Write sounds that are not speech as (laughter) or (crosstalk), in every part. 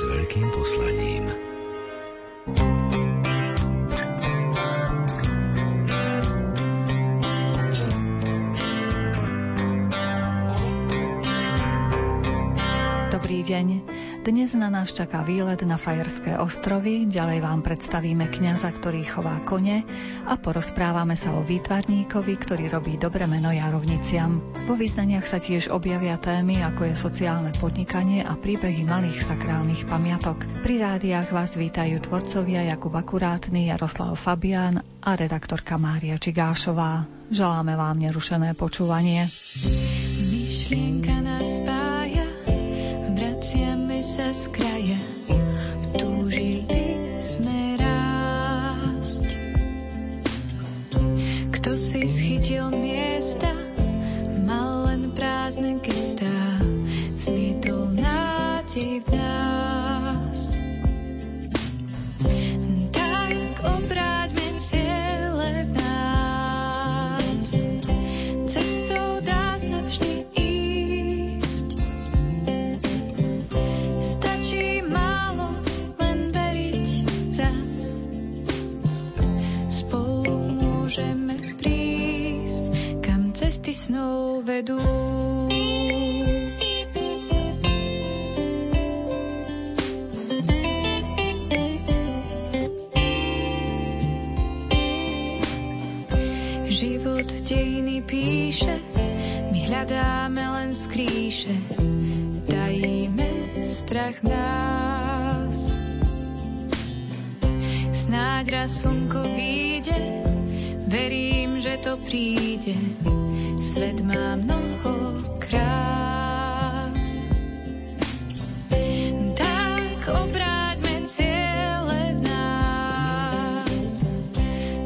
s veľkým poslaním. Dobrý deň. Dnes na nás čaká výlet na Fajerské ostrovy, ďalej vám predstavíme kňaza, ktorý chová kone a porozprávame sa o výtvarníkovi, ktorý robí dobre meno jarovniciam. Vo význaniach sa tiež objavia témy, ako je sociálne podnikanie a príbehy malých sakrálnych pamiatok. Pri rádiách vás vítajú tvorcovia Jakub Akurátny, Jaroslav Fabián a redaktorka Mária Čigášová. Želáme vám nerušené počúvanie. Myšlienka nás spája, vraciame sa z kraja, túžili sme rásť. Kto si schytil miesta, mal len prázdne gestá, zmietol nádej v nás. Snov vedú. Život dejiny píše, my hľadáme len skríše, tajíme strach nás. Snáď raz slnko vyjde, verím, že to príde Svet má mnoho krás. Tak obráťme ciele v nás.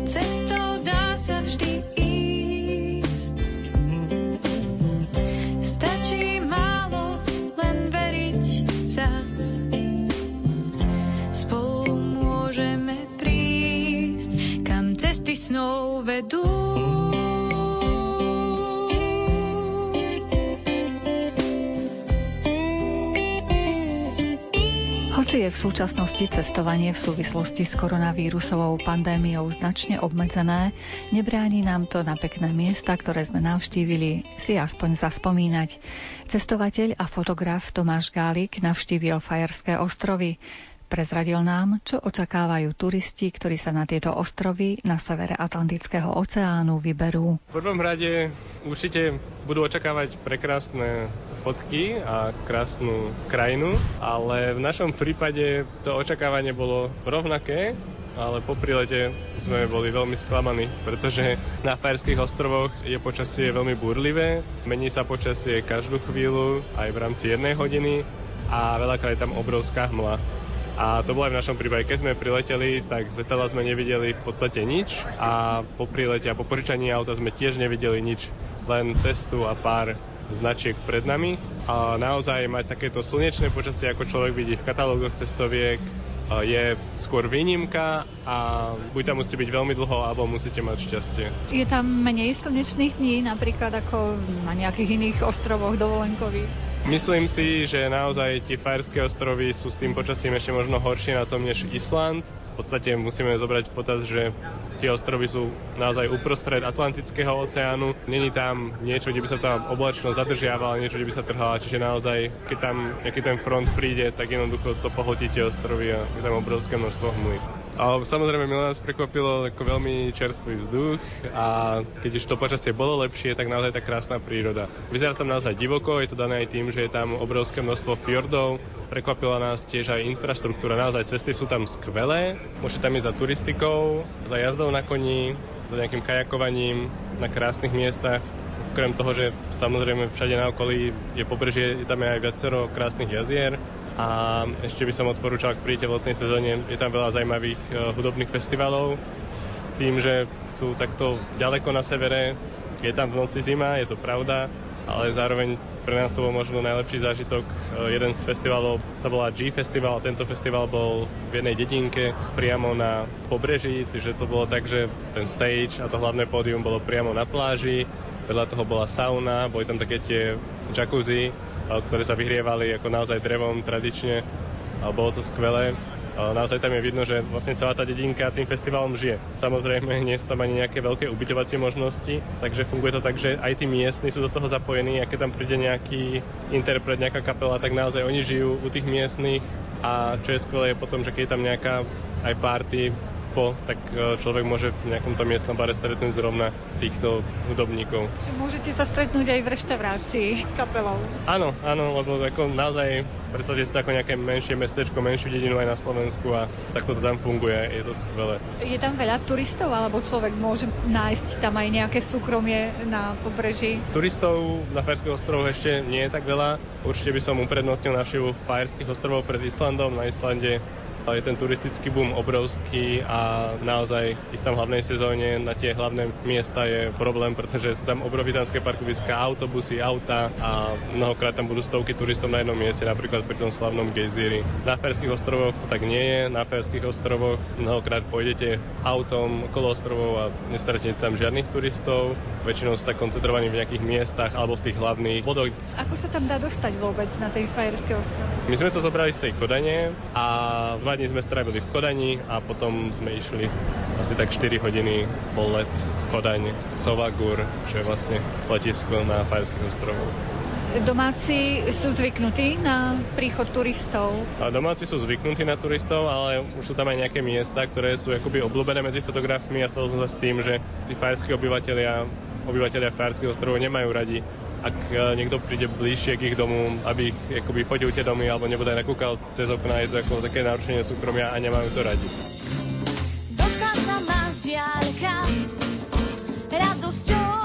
Cestou dá sa vždy ísť. Stačí málo len veriť zas. Spolu môžeme prísť, kam cesty snov vedú. Hoci je v súčasnosti cestovanie v súvislosti s koronavírusovou pandémiou značne obmedzené, nebráni nám to na pekné miesta, ktoré sme navštívili, si aspoň zaspomínať. Cestovateľ a fotograf Tomáš Gálik navštívil Fajerské ostrovy. Prezradil nám, čo očakávajú turisti, ktorí sa na tieto ostrovy na severe Atlantického oceánu vyberú. V prvom rade určite budú očakávať prekrásne fotky a krásnu krajinu, ale v našom prípade to očakávanie bolo rovnaké, ale po prilete sme boli veľmi sklamaní, pretože na Fajerských ostrovoch je počasie veľmi burlivé, mení sa počasie každú chvíľu, aj v rámci jednej hodiny a veľakrát je tam obrovská hmla. A to bolo aj v našom prípade. Keď sme prileteli, tak z letadla sme nevideli v podstate nič a po prilete a po požičaní auta sme tiež nevideli nič, len cestu a pár značiek pred nami. A naozaj mať takéto slnečné počasie, ako človek vidí v katalógoch cestoviek, je skôr výnimka a buď tam musíte byť veľmi dlho, alebo musíte mať šťastie. Je tam menej slnečných dní, napríklad ako na nejakých iných ostrovoch dovolenkových? Myslím si, že naozaj tie Fajerské ostrovy sú s tým počasím ešte možno horšie na tom než Island. V podstate musíme zobrať v potaz, že tie ostrovy sú naozaj uprostred Atlantického oceánu. Není tam niečo, kde by sa tá oblačnosť zadržiavala, niečo, kde by sa trhala. Čiže naozaj, keď tam nejaký ten front príde, tak jednoducho to pohltí tie ostrovy a je tam obrovské množstvo hmly. A samozrejme milé nás prekvapilo ako veľmi čerstvý vzduch a keď už to počasie bolo lepšie, tak naozaj tá krásna príroda. Vyzerá tam naozaj divoko, je to dané aj tým, že je tam obrovské množstvo fjordov, prekvapila nás tiež aj infraštruktúra, naozaj cesty sú tam skvelé, môžete tam ísť za turistikou, za jazdou na koni, za nejakým kajakovaním na krásnych miestach, okrem toho, že samozrejme všade na okolí je pobrežie, je tam aj viacero krásnych jazier, a ešte by som odporúčal, ak príjete v letnej sezóne, je tam veľa zaujímavých uh, hudobných festivalov. S tým, že sú takto ďaleko na severe, je tam v noci zima, je to pravda, ale zároveň pre nás to bol možno najlepší zážitok. Uh, jeden z festivalov sa volá G Festival, tento festival bol v jednej dedinke priamo na pobreží, takže to bolo tak, že ten stage a to hlavné pódium bolo priamo na pláži, vedľa toho bola sauna, boli tam také tie jacuzzi, ktoré sa vyhrievali ako naozaj drevom tradične. a bolo to skvelé. Naozaj tam je vidno, že vlastne celá tá dedinka tým festivalom žije. Samozrejme, (laughs) nie sú tam ani nejaké veľké ubytovacie možnosti, takže funguje to tak, že aj tí miestni sú do toho zapojení a keď tam príde nejaký interpret, nejaká kapela, tak naozaj oni žijú u tých miestnych a čo je skvelé je potom, že keď je tam nejaká aj party, po, tak e, človek môže v nejakom tom miestnom bare stretnúť zrovna týchto hudobníkov. Môžete sa stretnúť aj v reštaurácii s kapelou. Áno, áno, lebo ako naozaj predstavte si to ako nejaké menšie mestečko, menšiu dedinu aj na Slovensku a takto to tam funguje, je to skvelé. Je tam veľa turistov, alebo človek môže nájsť tam aj nejaké súkromie na pobreží? Turistov na Fajerských ostrovoch ešte nie je tak veľa. Určite by som uprednostnil návštevu Fajerských ostrovov pred Islandom. Na Islande je ten turistický boom obrovský a naozaj ísť tam v hlavnej sezóne na tie hlavné miesta je problém, pretože sú tam obrovitánske parkoviska, autobusy, auta a mnohokrát tam budú stovky turistov na jednom mieste, napríklad pri tom slavnom gejzíri. Na Ferských ostrovoch to tak nie je, na Ferských ostrovoch mnohokrát pôjdete autom okolo ostrovov a nestretnete tam žiadnych turistov, väčšinou sú tak koncentrovaní v nejakých miestach alebo v tých hlavných bodoch. Ako sa tam dá dostať vôbec na tej Fajerské ostrove? My sme to zobrali z tej Kodane a dva dní sme strávili v Kodani a potom sme išli asi tak 4 hodiny po let Kodaň, Sovagur, čo je vlastne letisko na Fajerských ostrovoch. Domáci sú zvyknutí na príchod turistov? A domáci sú zvyknutí na turistov, ale už sú tam aj nejaké miesta, ktoré sú akoby obľúbené medzi fotografmi a stalo som sa s tým, že tí fajerskí obyvateľia, obyvateľia Fajerských ostrovov nemajú radi ak e, niekto príde bližšie k ich domu, aby ich akoby fotil tie domy alebo nebude aj nakúkal cez okna, je to ako také narušenie súkromia a nemajú to radi. Dochádza ma diaľka radosťou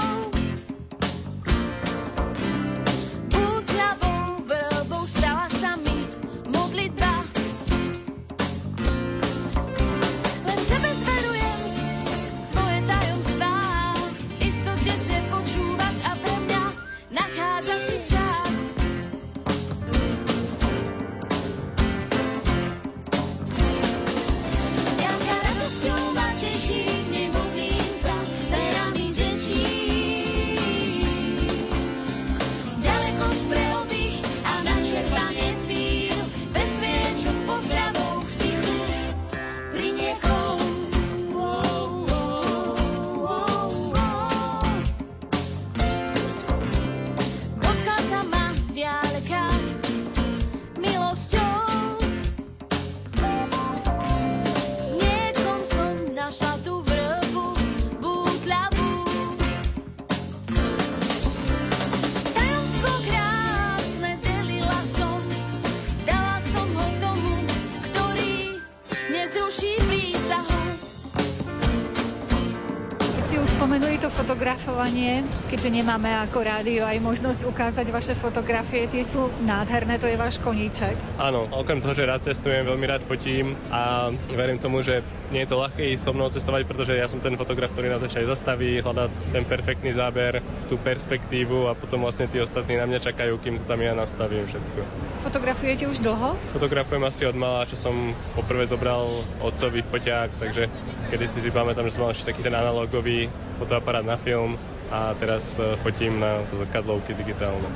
fotografovanie, keďže nemáme ako rádio aj možnosť ukázať vaše fotografie, tie sú nádherné, to je váš koníček. Áno, okrem toho, že rád cestujem, veľmi rád fotím a verím tomu, že nie je to ľahké so mnou cestovať, pretože ja som ten fotograf, ktorý nás ešte aj zastaví, hľadá ten perfektný záber, tú perspektívu a potom vlastne tí ostatní na mňa čakajú, kým to tam ja nastavím všetko. Fotografujete už dlho? Fotografujem asi od mala, čo som poprvé zobral otcovi foťák, takže kedy si si pamätám, že som mal ešte taký ten analogový fotoaparát na film a teraz e, fotím na zrkadlovky digitálne.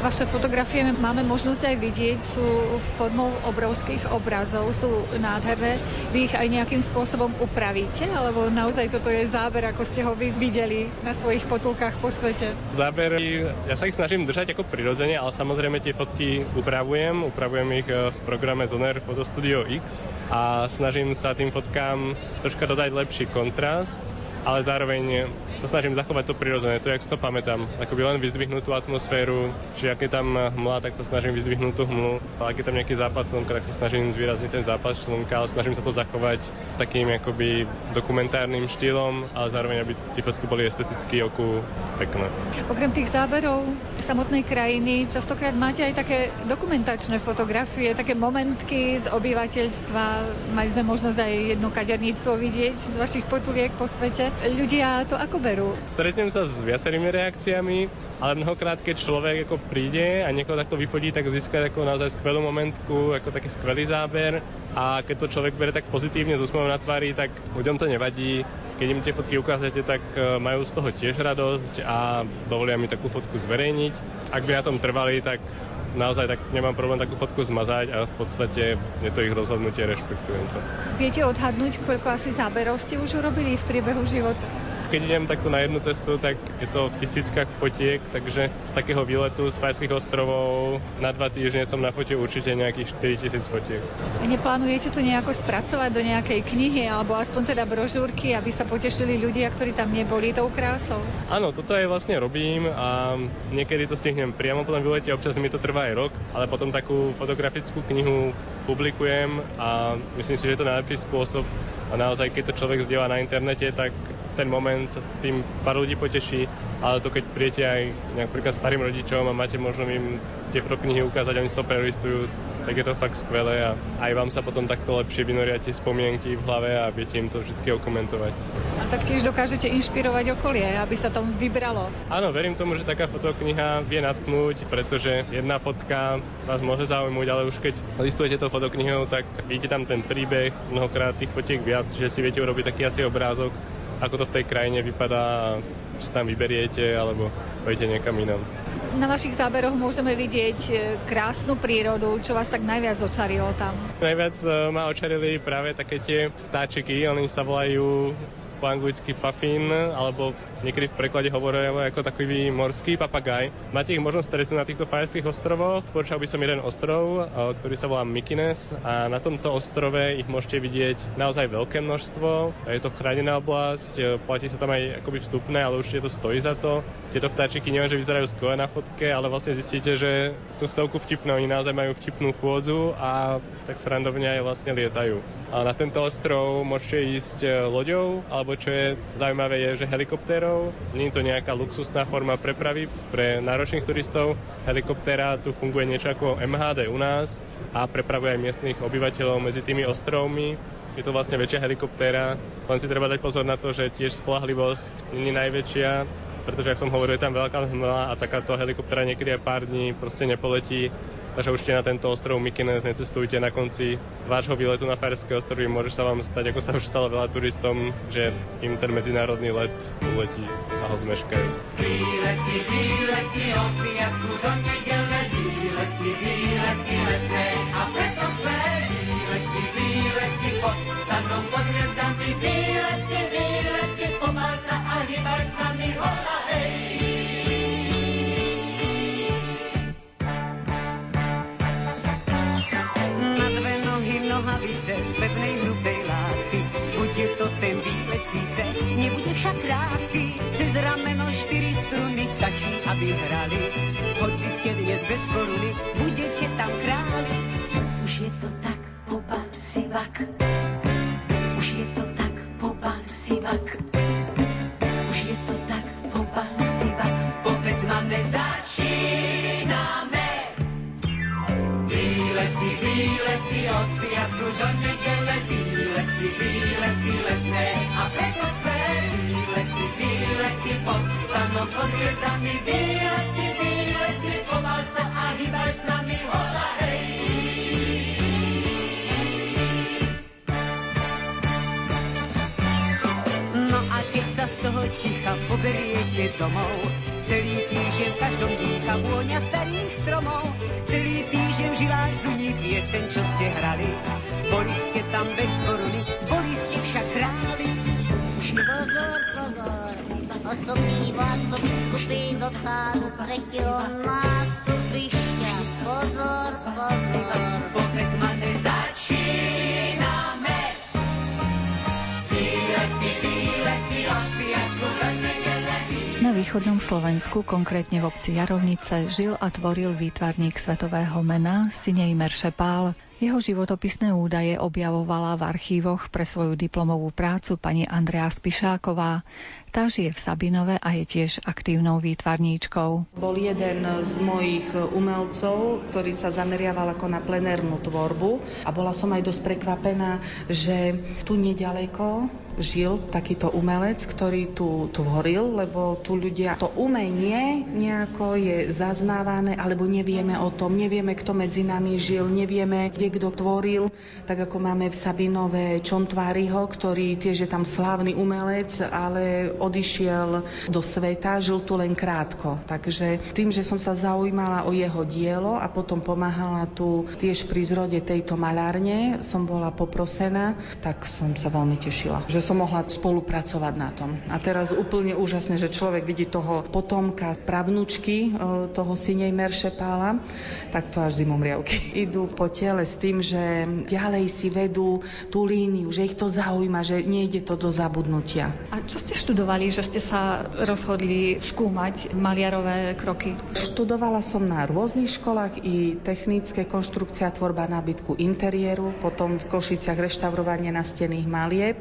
Vaše fotografie máme možnosť aj vidieť, sú formou obrovských obrazov, sú nádherné. Vy ich aj nejakým spôsobom upravíte, alebo naozaj toto je záber, ako ste ho vy videli na svojich potulkách po svete? Záber, ja sa ich snažím držať ako prirodzene, ale samozrejme tie fotky upravujem, upravujem ich e, v programe Zoner Photo Studio X a snažím sa tým fotkám troška dodať lepší kontrast ale zároveň sa snažím zachovať to prirodzené, to, jak si to pamätám. Akoby len vyzdvihnúť tú atmosféru, či ak je tam hmla, tak sa snažím vyzdvihnúť tú hmlu, a ak je tam nejaký západ slnka, tak sa snažím zvýrazniť ten západ slnka, ale snažím sa to zachovať takým akoby dokumentárnym štýlom, ale zároveň, aby tie fotky boli esteticky oku pekné. Okrem tých záberov samotnej krajiny, častokrát máte aj také dokumentačné fotografie, také momentky z obyvateľstva. Mali sme možnosť aj jedno kaderníctvo vidieť z vašich potuliek po svete ľudia to ako berú? Stretnem sa s viacerými reakciami, ale mnohokrát, keď človek ako príde a niekoho takto vyfotí, tak získa ako naozaj skvelú momentku, ako taký skvelý záber a keď to človek bere tak pozitívne s úsmevom na tvári, tak ľuďom to nevadí. Keď im tie fotky ukázate, tak e, majú z toho tiež radosť a dovolia mi takú fotku zverejniť. Ak by na tom trvali, tak naozaj tak nemám problém takú fotku zmazať a v podstate je to ich rozhodnutie, rešpektujem to. Viete odhadnúť, koľko asi záberov ste už urobili v priebehu života? Keď idem takto na jednu cestu, tak je to v tisíckach fotiek, takže z takého výletu z Fajských ostrovov na dva týždne som na fote určite nejakých 4000 fotiek. Neplánujete to nejako spracovať do nejakej knihy alebo aspoň teda brožúrky, aby sa potešili ľudia, ktorí tam neboli tou krásou? Áno, toto aj vlastne robím a niekedy to stihnem priamo po tom výlete, občas mi to trvá aj rok, ale potom takú fotografickú knihu publikujem a myslím si, že je to najlepší spôsob a naozaj, keď to človek zdieľa na internete, tak v ten moment sa tým pár ľudí poteší, ale to keď prijete aj napríklad starým rodičom a máte možno im tie fotoknihy ukázať, oni si to prelistujú, tak je to fakt skvelé a aj vám sa potom takto lepšie vynoria tie spomienky v hlave a viete im to vždy okomentovať. A taktiež dokážete inšpirovať okolie, aby sa tam vybralo. Áno, verím tomu, že taká fotokniha vie natknúť, pretože jedna fotka vás môže zaujímať, ale už keď listujete to fotoknihou, tak vidíte tam ten príbeh, mnohokrát tých fotiek viac, že si viete urobiť taký asi obrázok, ako to v tej krajine vypadá či tam vyberiete alebo pojete niekam inam. Na vašich záberoch môžeme vidieť e, krásnu prírodu, čo vás tak najviac očarilo tam? Najviac e, ma očarili práve také tie vtáčiky, oni sa volajú po anglicky puffin, alebo niekedy v preklade hovoria ako takový morský papagaj. Máte ich možnosť stretnúť na týchto Fajerských ostrovoch. Počal by som jeden ostrov, ktorý sa volá Mykines a na tomto ostrove ich môžete vidieť naozaj veľké množstvo. Je to chránená oblasť, platí sa tam aj akoby vstupné, ale určite to stojí za to. Tieto vtáčiky že vyzerajú skvelé na fotke, ale vlastne zistíte, že sú v celku vtipné. Oni naozaj majú vtipnú chôdzu a tak srandovne aj vlastne lietajú. A na tento ostrov môžete ísť loďou, alebo čo je zaujímavé je, že helikoptérov turistov. Nie je to nejaká luxusná forma prepravy pre náročných turistov. Helikoptéra tu funguje niečo ako MHD u nás a prepravuje aj miestnych obyvateľov medzi tými ostrovmi. Je to vlastne väčšia helikoptéra, len si treba dať pozor na to, že tiež spolahlivosť nie je najväčšia, pretože, ak som hovoril, je tam veľká hmla a takáto helikoptéra niekedy aj pár dní proste nepoletí Takže určite na tento ostrov Mykines necestujte na konci vášho výletu na Fajerské ostrovy. Môže sa vám stať, ako sa už stalo veľa turistom, že im ten medzinárodný let uletí a ho zmeškajú. Výlety, výlety, výlety, a preto své výlety, výlety, pod sadom pod hviezdami, výlety, výlety, pomáľ sa a hýbaj s nami, hola, pevnej hrubej látky. Bude to ten výlet síce, nebude však krátky. Cez rameno štyri struny stačí, aby hrali. Hoci ste dnes bez koruny, budete tam králi. Domov, celý týždeň v každom dýcha vôňa starých stromov, celý týždeň v žilách zuní pieseň, čo ste hrali. Boli ste tam bez koruny, boli ste však králi. Pozor, pozor, osobný východnom Slovensku, konkrétne v obci Jarovnice, žil a tvoril výtvarník svetového mena Sinejmer Šepál. Jeho životopisné údaje objavovala v archívoch pre svoju diplomovú prácu pani Andrea Spišáková. Tá žije v Sabinove a je tiež aktívnou výtvarníčkou. Bol jeden z mojich umelcov, ktorý sa zameriaval ako na plenérnu tvorbu a bola som aj dosť prekvapená, že tu nedaleko žil takýto umelec, ktorý tu tvoril, lebo tu ľudia, to umenie nejako je zaznávané, alebo nevieme o tom, nevieme, kto medzi nami žil, nevieme, kde niekto tvoril, tak ako máme v Sabinove Čontváriho, ktorý tiež je tam slávny umelec, ale odišiel do sveta, žil tu len krátko. Takže tým, že som sa zaujímala o jeho dielo a potom pomáhala tu tiež pri zrode tejto malárne, som bola poprosená, tak som sa veľmi tešila, že som mohla spolupracovať na tom. A teraz úplne úžasne, že človek vidí toho potomka pravnučky, e, toho synej Meršepála, tak to až zimom riavky. (laughs) Idú po tele s tým, že ďalej si vedú tú líniu, že ich to zaujíma, že nejde to do zabudnutia. A čo ste študovali, že ste sa rozhodli skúmať maliarové kroky? Študovala som na rôznych školách i technické konštrukcia tvorba nábytku interiéru, potom v Košiciach reštaurovanie na stených malieb,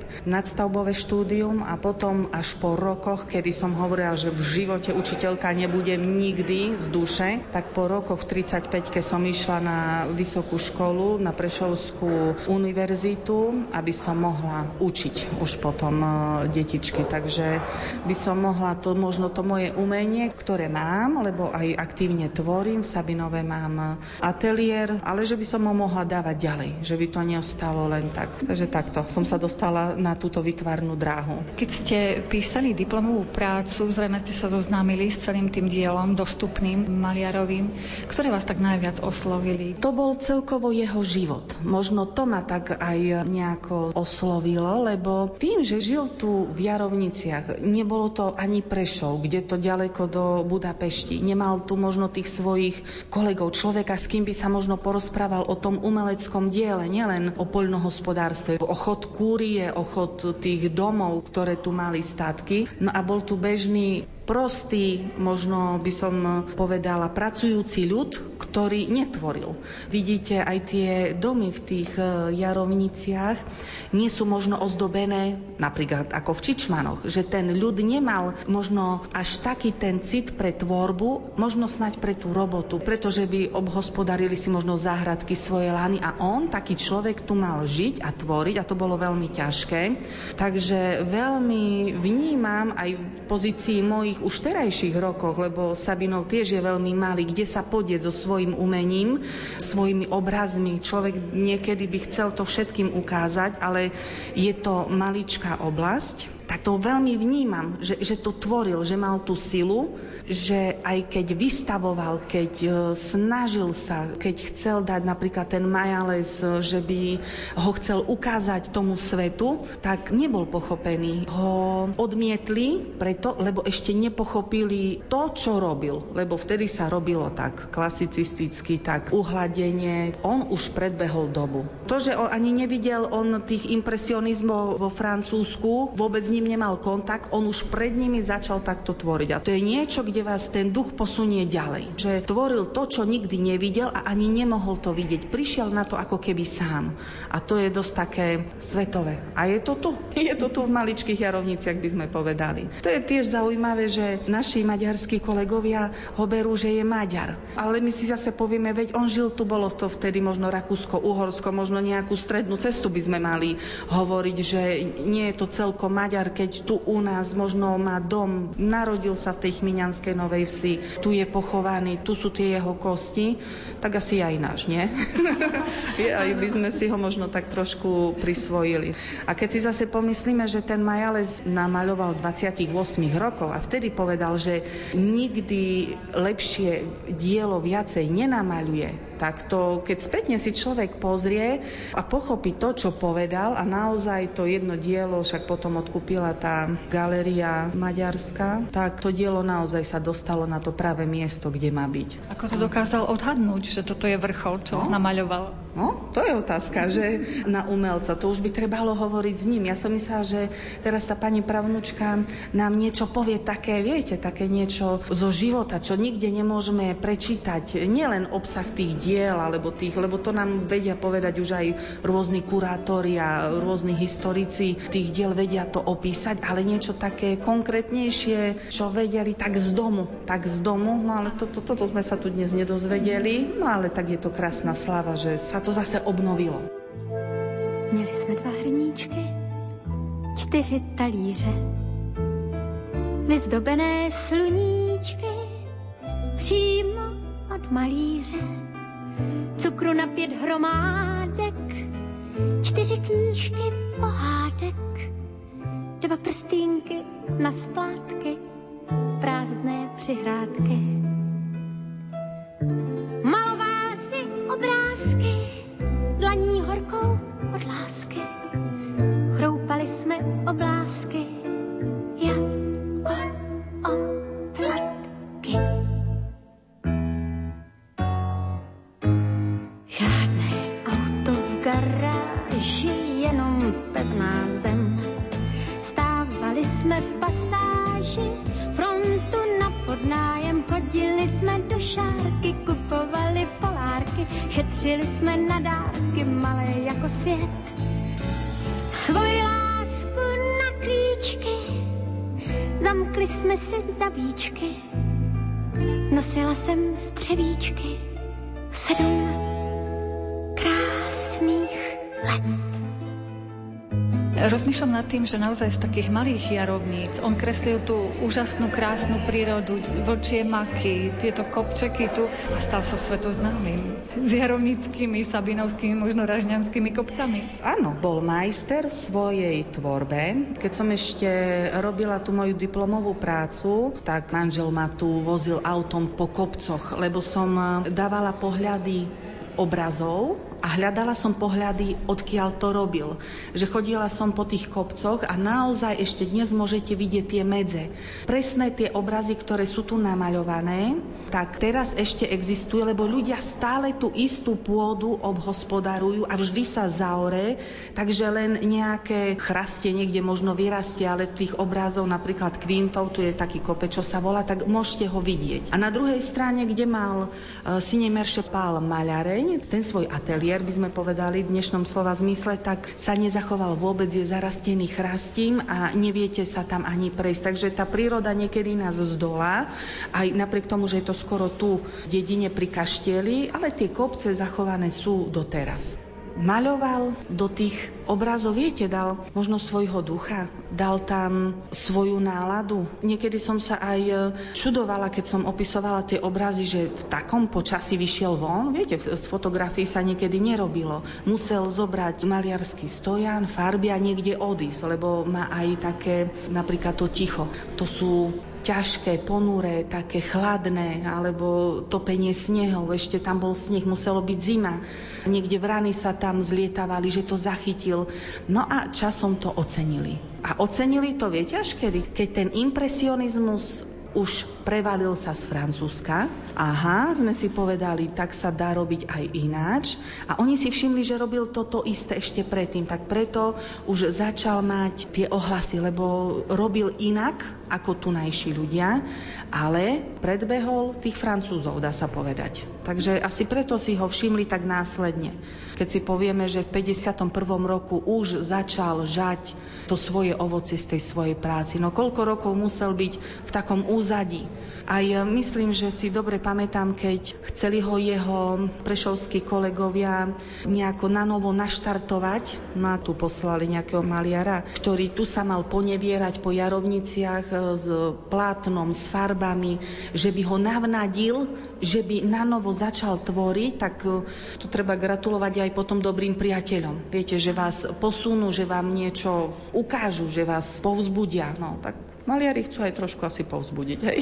nadstavbové štúdium a potom až po rokoch, kedy som hovorila, že v živote učiteľka nebudem nikdy z duše, tak po rokoch 35 keď som išla na vysokú školu, na Prešovskú univerzitu, aby som mohla učiť už potom e, detičky. Takže by som mohla to, možno to moje umenie, ktoré mám, lebo aj aktívne tvorím, v Sabinove mám ateliér, ale že by som ho mohla dávať ďalej, že by to neostalo len tak. Takže takto som sa dostala na túto vytvarnú dráhu. Keď ste písali diplomovú prácu, zrejme ste sa zoznámili s celým tým dielom, dostupným maliarovým. Ktoré vás tak najviac oslovili? To bol celkovo jeho život. Možno to ma tak aj nejako oslovilo, lebo tým, že žil tu v Jarovniciach, nebolo to ani Prešov, kde to ďaleko do Budapešti. Nemal tu možno tých svojich kolegov, človeka, s kým by sa možno porozprával o tom umeleckom diele, nielen o poľnohospodárstve, o chod kúrie, o chod tých domov, ktoré tu mali statky. No a bol tu bežný prostý, možno by som povedala, pracujúci ľud, ktorý netvoril. Vidíte, aj tie domy v tých e, jarovniciach nie sú možno ozdobené, napríklad ako v Čičmanoch, že ten ľud nemal možno až taký ten cit pre tvorbu, možno snať pre tú robotu, pretože by obhospodarili si možno záhradky svoje lány a on, taký človek, tu mal žiť a tvoriť a to bolo veľmi ťažké. Takže veľmi vnímam aj v pozícii mojich už terajších rokoch, lebo Sabinov tiež je veľmi malý, kde sa podieť so svojím umením, svojimi obrazmi. Človek niekedy by chcel to všetkým ukázať, ale je to maličká oblasť tak to veľmi vnímam, že, že to tvoril, že mal tú silu, že aj keď vystavoval, keď e, snažil sa, keď chcel dať napríklad ten Majales, e, že by ho chcel ukázať tomu svetu, tak nebol pochopený. Ho odmietli preto, lebo ešte nepochopili to, čo robil. Lebo vtedy sa robilo tak klasicisticky, tak uhladenie. On už predbehol dobu. To, že on ani nevidel on tých impresionizmov vo Francúzsku, vôbec nie ním nemal kontakt, on už pred nimi začal takto tvoriť. A to je niečo, kde vás ten duch posunie ďalej. Že tvoril to, čo nikdy nevidel a ani nemohol to vidieť. Prišiel na to ako keby sám. A to je dosť také svetové. A je to tu. (laughs) Je to tu v maličkých jarovniciach, by sme povedali. To je tiež zaujímavé, že naši maďarskí kolegovia ho berú, že je Maďar. Ale my si zase povieme, veď on žil tu, bolo to vtedy možno Rakúsko, Uhorsko, možno nejakú strednú cestu by sme mali hovoriť, že nie je to celkom Maďar, keď tu u nás možno má dom, narodil sa v tej Chmiňanskej Novej Vsi, tu je pochovaný, tu sú tie jeho kosti, tak asi aj náš, nie? (laughs) aj by sme si ho možno tak trošku prisvojili. A keď si zase pomyslíme, že ten Majales namaľoval 28 rokov a vtedy povedal, že nikdy lepšie dielo viacej nenamaľuje, tak to, keď spätne si človek pozrie a pochopí to, čo povedal a naozaj to jedno dielo však potom odkúpila tá galéria maďarská, tak to dielo naozaj sa dostalo na to práve miesto, kde má byť. Ako to dokázal odhadnúť, že toto je vrchol, čo no? namaľoval? No, to je otázka, že na umelca. To už by trebalo hovoriť s ním. Ja som myslela, že teraz tá pani pravnúčka nám niečo povie také, viete, také niečo zo života, čo nikde nemôžeme prečítať. Nielen obsah tých diel, alebo tých, lebo to nám vedia povedať už aj rôzni kurátori a rôzni historici tých diel vedia to opísať, ale niečo také konkrétnejšie, čo vedeli tak z domu, tak z domu, no ale to, to, toto sme sa tu dnes nedozvedeli, no ale tak je to krásna sláva, že sa to zase obnovilo. Měli jsme dva hrníčky, čtyři talíře, vyzdobené sluníčky, přímo od malíře. cukru na pět hromádek, čtyři knížky pohádek, dva prstínky na splátky, prázdné přihrádky. Horkou od lásky. Chroupali jsme oblásky, jako oplatky. Žádné auto v garáži, jenom pevná zem. Stávali jsme v pasáži, frontu na podnájem, chodili jsme do šárky, kupovali polárky, šetřili jsme svět. Svoji lásku na klíčky, zamkli jsme si zabíčky, nosila jsem střevíčky, sedm Rozmýšľam nad tým, že naozaj z takých malých jarovníc on kreslil tú úžasnú, krásnu prírodu, vlčie maky, tieto kopčeky tu a stal sa svetoznámym. S jarovnickými, sabinovskými, možno ražňanskými kopcami. Áno, bol majster v svojej tvorbe. Keď som ešte robila tú moju diplomovú prácu, tak manžel ma tu vozil autom po kopcoch, lebo som dávala pohľady obrazov a hľadala som pohľady, odkiaľ to robil. Že chodila som po tých kopcoch a naozaj ešte dnes môžete vidieť tie medze. Presné tie obrazy, ktoré sú tu namaľované, tak teraz ešte existujú, lebo ľudia stále tú istú pôdu obhospodarujú a vždy sa zaore, takže len nejaké chrastie niekde možno vyrastie, ale tých obrazov napríklad Kvintov, tu je taký kope, čo sa volá, tak môžete ho vidieť. A na druhej strane, kde mal uh, Sinemerše Pál maľareň, ten svoj ateliér, ateliér, by sme povedali v dnešnom slova zmysle, tak sa nezachoval vôbec, je zarastený chrastím a neviete sa tam ani prejsť. Takže tá príroda niekedy nás zdolá, aj napriek tomu, že je to skoro tu dedine pri kaštieli, ale tie kopce zachované sú doteraz maľoval do tých obrazov, viete, dal možno svojho ducha, dal tam svoju náladu. Niekedy som sa aj e, čudovala, keď som opisovala tie obrazy, že v takom počasí vyšiel von. Viete, z fotografií sa niekedy nerobilo. Musel zobrať maliarský stojan, farby a niekde odísť, lebo má aj také napríklad to ticho. To sú ťažké, ponuré, také chladné, alebo topenie snehov. Ešte tam bol sneh, muselo byť zima. Niekde v rany sa tam zlietavali, že to zachytil. No a časom to ocenili. A ocenili to, viete až kedy? Keď ten impresionizmus už prevalil sa z Francúzska. Aha, sme si povedali, tak sa dá robiť aj ináč. A oni si všimli, že robil toto isté ešte predtým. Tak preto už začal mať tie ohlasy, lebo robil inak ako tunajší ľudia, ale predbehol tých Francúzov, dá sa povedať. Takže asi preto si ho všimli tak následne. Keď si povieme, že v 51. roku už začal žať to svoje ovocie z tej svojej práci. No koľko rokov musel byť v takom úzadí. Aj myslím, že si dobre pamätám, keď chceli ho jeho prešovskí kolegovia nejako na novo naštartovať, na tu poslali nejakého maliara, ktorý tu sa mal ponevierať po jarovniciach e, s plátnom, s farbami, že by ho navnadil, že by na novo začal tvoriť, tak e, to treba gratulovať aj potom dobrým priateľom. Viete, že vás posunú, že vám niečo ukážu, že vás povzbudia. No, tak Maliari chcú aj trošku asi povzbudiť. Hej.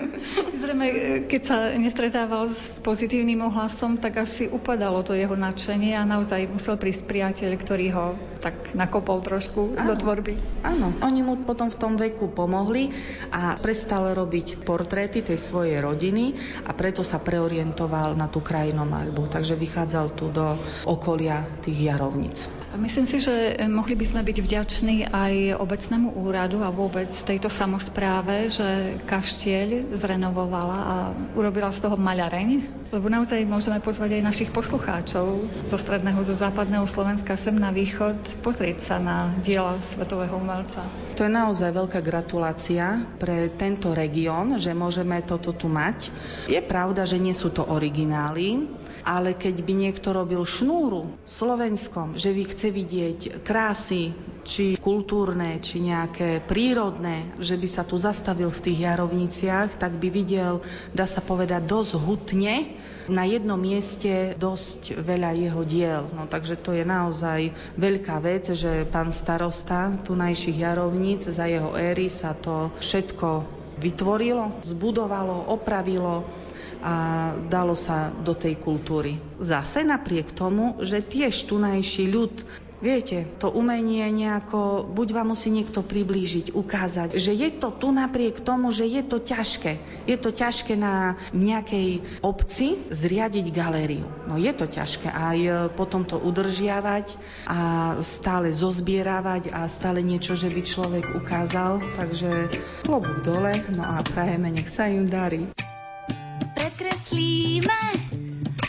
(laughs) Zrejme, keď sa nestretával s pozitívnym ohlasom, tak asi upadalo to jeho nadšenie a naozaj musel prísť priateľ, ktorý ho tak nakopol trošku áno, do tvorby. Áno, oni mu potom v tom veku pomohli a prestal robiť portréty tej svojej rodiny a preto sa preorientoval na tú krajinomalbu. Takže vychádzal tu do okolia tých jarovnic. Myslím si, že mohli by sme byť vďační aj obecnému úradu a vôbec tejto samozpráve, že kaštieľ zrenovovala a urobila z toho maľareň, lebo naozaj môžeme pozvať aj našich poslucháčov zo stredného, zo západného Slovenska sem na východ pozrieť sa na diela svetového umelca. To je naozaj veľká gratulácia pre tento región, že môžeme toto tu mať. Je pravda, že nie sú to originály, ale keď by niekto robil šnúru slovenskom, že vy chce vidieť krásy či kultúrne, či nejaké prírodné, že by sa tu zastavil v tých jarovniciach, tak by videl, dá sa povedať, dosť hutne na jednom mieste dosť veľa jeho diel. No, takže to je naozaj veľká vec, že pán starosta tunajších jarovníc za jeho éry sa to všetko vytvorilo, zbudovalo, opravilo a dalo sa do tej kultúry. Zase napriek tomu, že tiež tunajší ľud Viete, to umenie nejako, buď vám musí niekto priblížiť, ukázať, že je to tu napriek tomu, že je to ťažké. Je to ťažké na nejakej obci zriadiť galériu. No je to ťažké aj e, potom to udržiavať a stále zozbieravať a stále niečo, že by človek ukázal. Takže klobúk dole, no a prajeme, nech sa im darí. Prekreslíme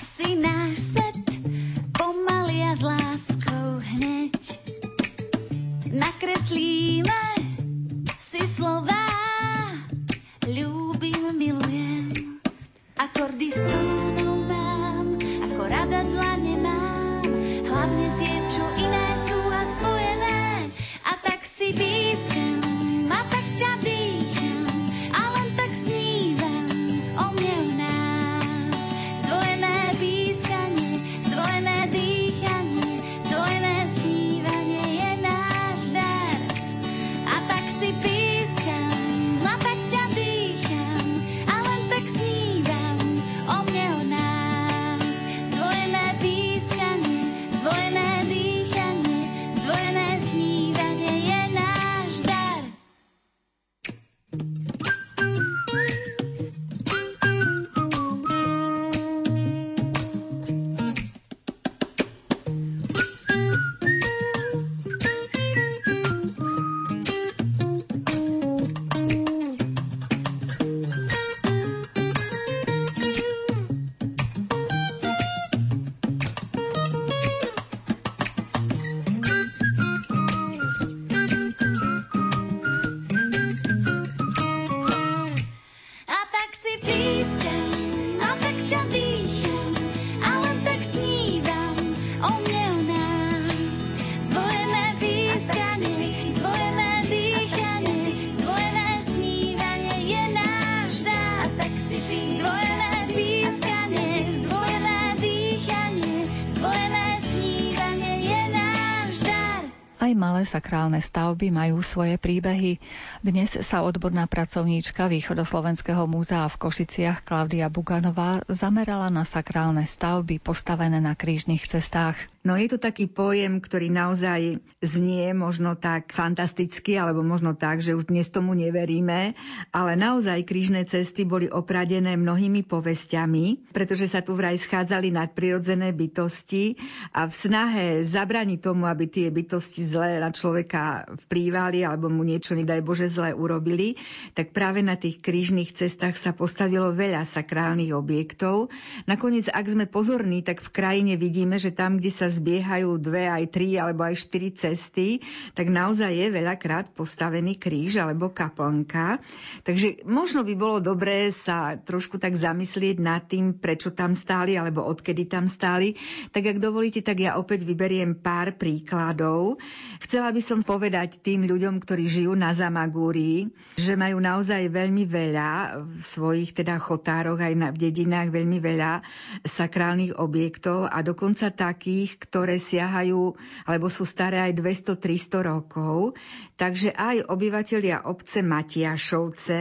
si náš set hneď. Nakreslíme si slova ľúbim, milujem. Akordy s mám, ako rada dlane mám, hlavne tie, čo iné sú a spojené. A tak si pískam, Malé sakrálne stavby majú svoje príbehy. Dnes sa odborná pracovníčka Východoslovenského múzea v Košiciach Klaudia Buganová zamerala na sakrálne stavby postavené na krížnych cestách. No je to taký pojem, ktorý naozaj znie možno tak fantasticky, alebo možno tak, že už dnes tomu neveríme, ale naozaj krížne cesty boli opradené mnohými povestiami, pretože sa tu vraj schádzali nadprirodzené bytosti a v snahe zabraniť tomu, aby tie bytosti zlé na človeka vplývali alebo mu niečo, nedaj Bože, zlé urobili, tak práve na tých krížnych cestách sa postavilo veľa sakrálnych objektov. Nakoniec, ak sme pozorní, tak v krajine vidíme, že tam, kde sa zbiehajú dve, aj tri alebo aj štyri cesty, tak naozaj je veľakrát postavený kríž alebo kaplnka. Takže možno by bolo dobré sa trošku tak zamyslieť nad tým, prečo tam stáli alebo odkedy tam stáli. Tak ak dovolíte, tak ja opäť vyberiem pár príkladov. Chcela by som povedať tým ľuďom, ktorí žijú na Zamagúrii, že majú naozaj veľmi veľa v svojich teda chotároch aj na, v dedinách veľmi veľa sakrálnych objektov a dokonca takých, ktoré siahajú alebo sú staré aj 200-300 rokov. Takže aj obyvatelia obce Matiašovce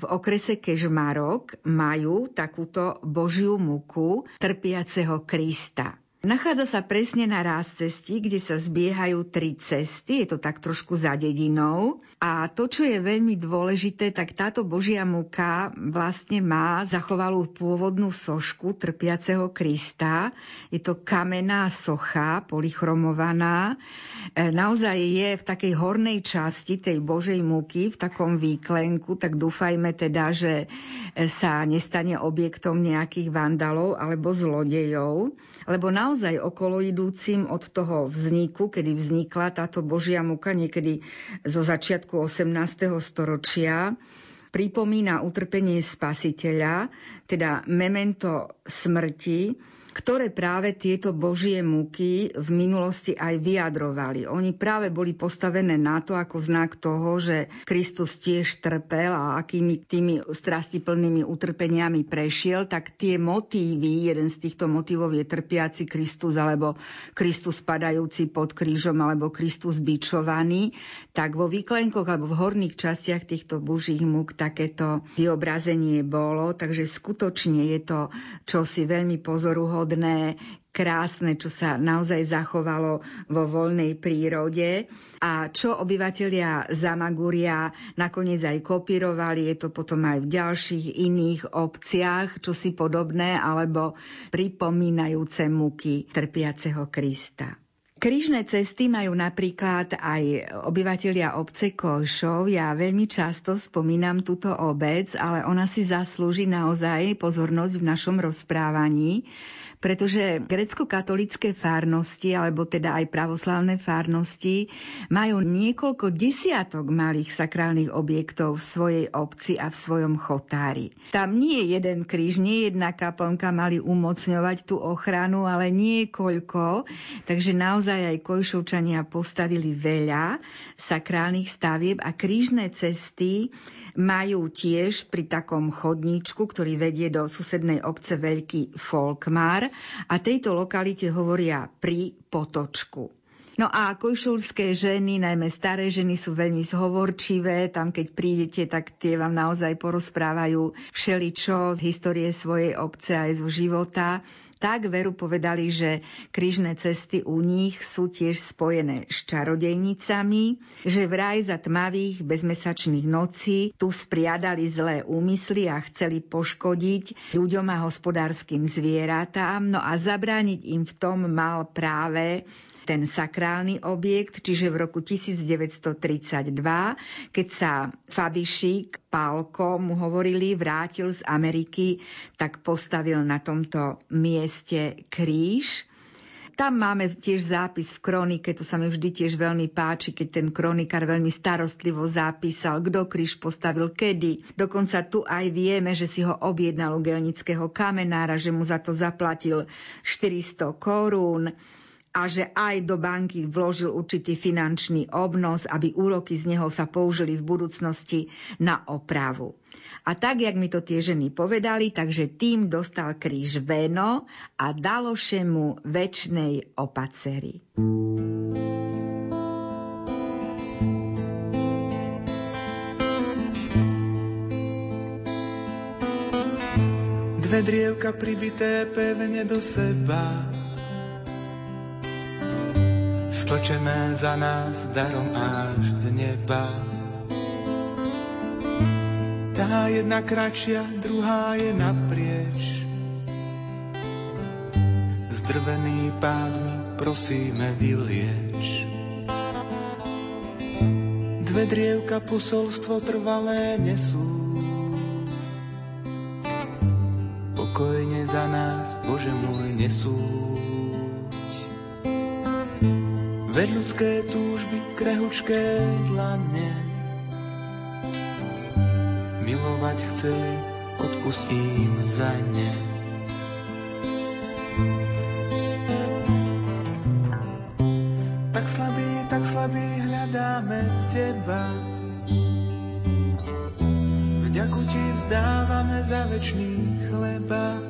v okrese Kežmarok majú takúto Božiu muku trpiaceho Krista. Nachádza sa presne na ráz cesti, kde sa zbiehajú tri cesty, je to tak trošku za dedinou. A to, čo je veľmi dôležité, tak táto Božia muka vlastne má zachovalú pôvodnú sošku trpiaceho Krista. Je to kamenná socha, polychromovaná. E, Naozaj je v takej hornej časti tej Božej múky, v takom výklenku, tak dúfajme teda, že e, sa nestane objektom nejakých vandalov alebo zlodejov, lebo naozaj okolo idúcim od toho vzniku, kedy vznikla táto Božia muka niekedy zo začiatku 18. storočia, pripomína utrpenie spasiteľa, teda memento smrti, ktoré práve tieto božie múky v minulosti aj vyjadrovali. Oni práve boli postavené na to ako znak toho, že Kristus tiež trpel a akými tými strastiplnými utrpeniami prešiel, tak tie motívy, jeden z týchto motívov je trpiaci Kristus alebo Kristus padajúci pod krížom alebo Kristus bičovaný, tak vo výklenkoch alebo v horných častiach týchto božích múk takéto vyobrazenie bolo, takže skutočne je to čosi veľmi pozoruhodné prírodné, krásne, čo sa naozaj zachovalo vo voľnej prírode a čo obyvatelia Zamagúria nakoniec aj kopírovali, je to potom aj v ďalších iných obciach, čo si podobné alebo pripomínajúce muky trpiaceho Krista. Krížne cesty majú napríklad aj obyvatelia obce Košov. Ja veľmi často spomínam túto obec, ale ona si zaslúži naozaj pozornosť v našom rozprávaní, pretože grecko-katolické fárnosti, alebo teda aj pravoslávne fárnosti, majú niekoľko desiatok malých sakrálnych objektov v svojej obci a v svojom chotári. Tam nie je jeden kríž, nie jedna kaplnka mali umocňovať tú ochranu, ale niekoľko, takže naozaj aj Kojšovčania postavili veľa sakrálnych stavieb a krížne cesty majú tiež pri takom chodníčku, ktorý vedie do susednej obce Veľký Folkmar, a tejto lokalite hovoria pri potočku. No a kojšulské ženy, najmä staré ženy, sú veľmi zhovorčivé. Tam, keď prídete, tak tie vám naozaj porozprávajú všeličo z histórie svojej obce aj zo života tak veru povedali, že krížne cesty u nich sú tiež spojené s čarodejnicami, že vraj za tmavých bezmesačných nocí tu spriadali zlé úmysly a chceli poškodiť ľuďom a hospodárskym zvieratám, no a zabrániť im v tom mal práve ten sakrálny objekt, čiže v roku 1932, keď sa Fabišík, Pálko mu hovorili, vrátil z Ameriky, tak postavil na tomto mieste kríž. Tam máme tiež zápis v kronike, to sa mi vždy tiež veľmi páči, keď ten kronikár veľmi starostlivo zapísal, kto kríž postavil kedy. Dokonca tu aj vieme, že si ho objednal u gelnického kamenára, že mu za to zaplatil 400 korún a že aj do banky vložil určitý finančný obnos, aby úroky z neho sa použili v budúcnosti na opravu. A tak, jak mi to tie ženy povedali, takže tým dostal kríž veno a daloše mu väčšnej opacery. Dve drievka pribité pevne do seba Stočené za nás darom až z neba. Tá jedna kratšia, druhá je naprieč. Zdrvený pádmi prosíme vylieč. Dve drievka posolstvo trvalé nesú. Pokojne za nás, Bože môj, nesú. Veď ľudské túžby, krehučké dlane. Milovať chceli, odpust im za ne. Tak slabý, tak slabý hľadáme teba. Vďaku ti vzdávame za večný chleba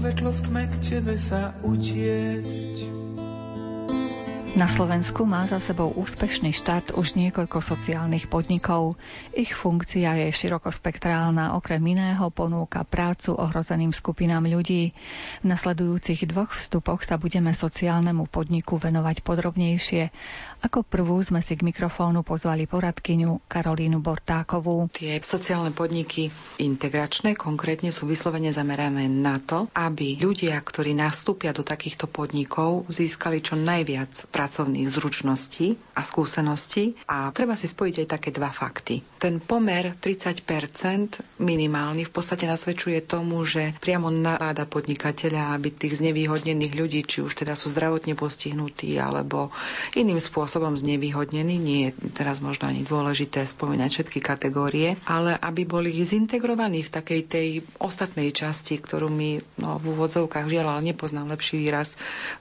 Svetlo v tme k tebe sa utiecť. Na Slovensku má za sebou úspešný štart už niekoľko sociálnych podnikov. Ich funkcia je širokospektrálna, okrem iného ponúka prácu ohrozeným skupinám ľudí. V nasledujúcich dvoch vstupoch sa budeme sociálnemu podniku venovať podrobnejšie. Ako prvú sme si k mikrofónu pozvali poradkyňu Karolínu Bortákovú. Tie sociálne podniky integračné konkrétne sú vyslovene zamerané na to, aby ľudia, ktorí nastúpia do takýchto podnikov, získali čo najviac pracovných zručností a skúseností a treba si spojiť aj také dva fakty. Ten pomer 30% minimálny v podstate nasvedčuje tomu, že priamo naváda podnikateľa, aby tých znevýhodnených ľudí, či už teda sú zdravotne postihnutí alebo iným spôsobom znevýhodnení, nie je teraz možno ani dôležité spomínať všetky kategórie, ale aby boli zintegrovaní v takej tej ostatnej časti, ktorú my no, v úvodzovkách žiaľ, ale nepoznám lepší výraz,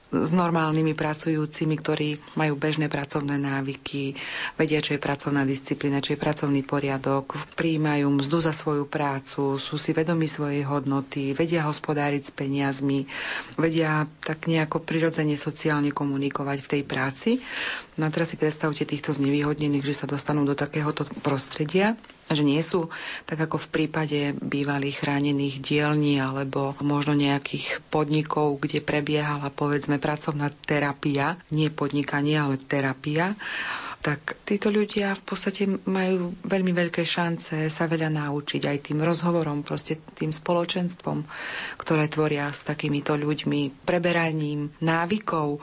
s normálnymi pracujúcimi, ktorí majú bežné pracovné návyky, vedia, čo je pracovná disciplína, čo je pracovný poriadok, príjmajú mzdu za svoju prácu, sú si vedomi svojej hodnoty, vedia hospodáriť s peniazmi, vedia tak nejako prirodzene sociálne komunikovať v tej práci. No a teraz si predstavte týchto znevýhodnených, že sa dostanú do takéhoto prostredia, že nie sú tak ako v prípade bývalých chránených dielní alebo možno nejakých podnikov, kde prebiehala povedzme pracovná terapia, nie podnikanie, ale terapia tak títo ľudia v podstate majú veľmi veľké šance sa veľa naučiť aj tým rozhovorom, proste tým spoločenstvom, ktoré tvoria s takýmito ľuďmi, preberaním návykov,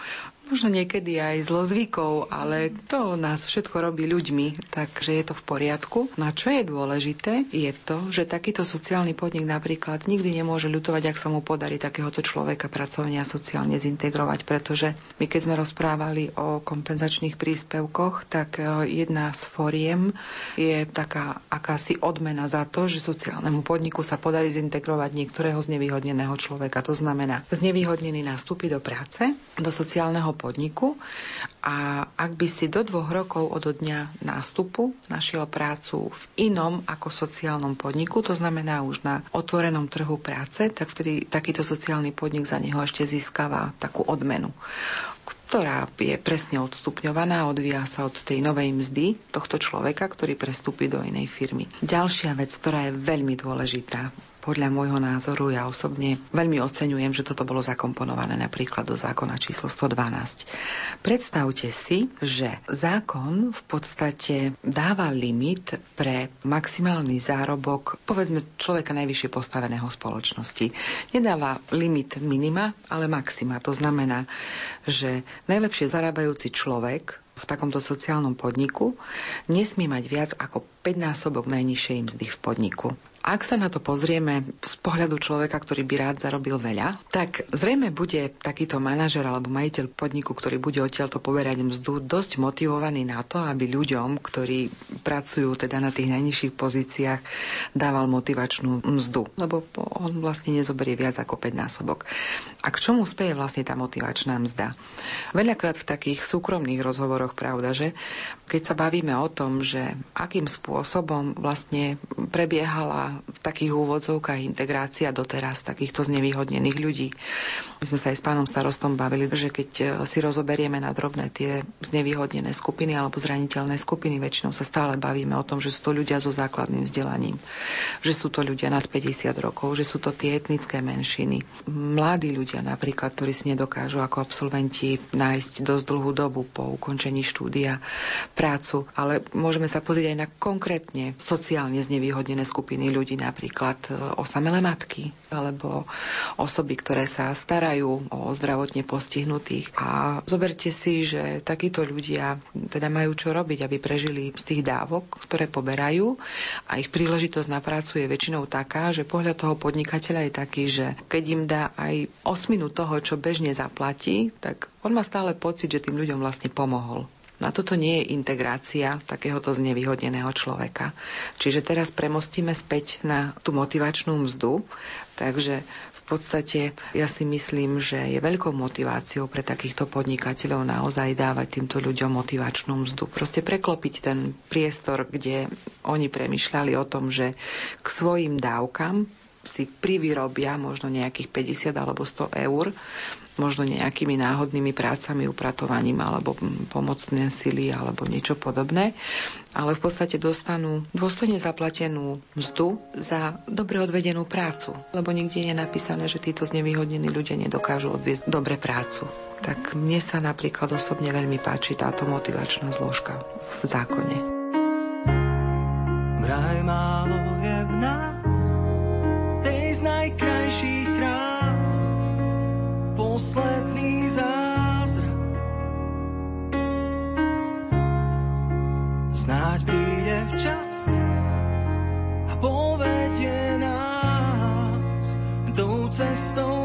možno niekedy aj zlozvykov, ale to nás všetko robí ľuďmi, takže je to v poriadku. No a čo je dôležité, je to, že takýto sociálny podnik napríklad nikdy nemôže ľutovať, ak sa mu podarí takéhoto človeka pracovne a sociálne zintegrovať, pretože my keď sme rozprávali o kompenzačných príspevkoch, tak e, jedna z foriem je taká akási odmena za to, že sociálnemu podniku sa podarí zintegrovať niektorého znevýhodneného človeka. To znamená, znevýhodnený nástupí do práce, do sociálneho podniku a ak by si do dvoch rokov od dňa nástupu našiel prácu v inom ako sociálnom podniku, to znamená už na otvorenom trhu práce, tak vtedy takýto sociálny podnik za neho ešte získava takú odmenu ktorá je presne odstupňovaná, odvíja sa od tej novej mzdy tohto človeka, ktorý prestúpi do inej firmy. Ďalšia vec, ktorá je veľmi dôležitá podľa môjho názoru ja osobne veľmi oceňujem, že toto bolo zakomponované napríklad do zákona číslo 112. Predstavte si, že zákon v podstate dáva limit pre maximálny zárobok, povedzme človeka najvyššie postaveného spoločnosti. Nedáva limit minima, ale maxima. To znamená, že najlepšie zarábajúci človek v takomto sociálnom podniku nesmie mať viac ako 5 násobok najnižšej mzdy v podniku. Ak sa na to pozrieme z pohľadu človeka, ktorý by rád zarobil veľa, tak zrejme bude takýto manažer alebo majiteľ podniku, ktorý bude odtiaľto poberať mzdu, dosť motivovaný na to, aby ľuďom, ktorí pracujú teda na tých najnižších pozíciách, dával motivačnú mzdu, lebo on vlastne nezoberie viac ako 5 násobok. A k čomu speje vlastne tá motivačná mzda? Veľakrát v takých súkromných rozhovoroch, pravda, že keď sa bavíme o tom, že akým spôsobom vlastne prebiehala v takých úvodzovkách integrácia doteraz takýchto znevýhodnených ľudí. My sme sa aj s pánom starostom bavili, že keď e, si rozoberieme na drobné tie znevýhodnené skupiny alebo zraniteľné skupiny, väčšinou sa stále bavíme o tom, že sú to ľudia so základným vzdelaním, že sú to ľudia nad 50 rokov, že sú to tie etnické menšiny. Mladí ľudia napríklad, ktorí si nedokážu ako absolventi nájsť dosť dlhú dobu po ukončení štúdia prácu, ale môžeme sa pozrieť aj na konkrétne sociálne znevýhodnené skupiny ľudí, ľudí, napríklad e, osamelé matky alebo osoby, ktoré sa starajú o zdravotne postihnutých. A zoberte si, že takíto ľudia teda majú čo robiť, aby prežili z tých dávok, ktoré poberajú a ich príležitosť na prácu je väčšinou taká, že pohľad toho podnikateľa je taký, že keď im dá aj osminu toho, čo bežne zaplatí, tak on má stále pocit, že tým ľuďom vlastne pomohol. No a toto nie je integrácia takéhoto znevýhodneného človeka. Čiže teraz premostíme späť na tú motivačnú mzdu. Takže v podstate ja si myslím, že je veľkou motiváciou pre takýchto podnikateľov naozaj dávať týmto ľuďom motivačnú mzdu. Proste preklopiť ten priestor, kde oni premyšľali o tom, že k svojim dávkam si privyrobia možno nejakých 50 alebo 100 eur možno nejakými náhodnými prácami, upratovaním alebo pomocné sily alebo niečo podobné, ale v podstate dostanú dôstojne zaplatenú mzdu za dobre odvedenú prácu, lebo nikde je napísané, že títo znevýhodnení ľudia nedokážu odviesť dobre prácu. Tak mne sa napríklad osobne veľmi páči táto motivačná zložka v zákone. Vraj málo je v nás tej z najkrajších posledný zázrak. Snáď príde včas a povedie nás tou cestou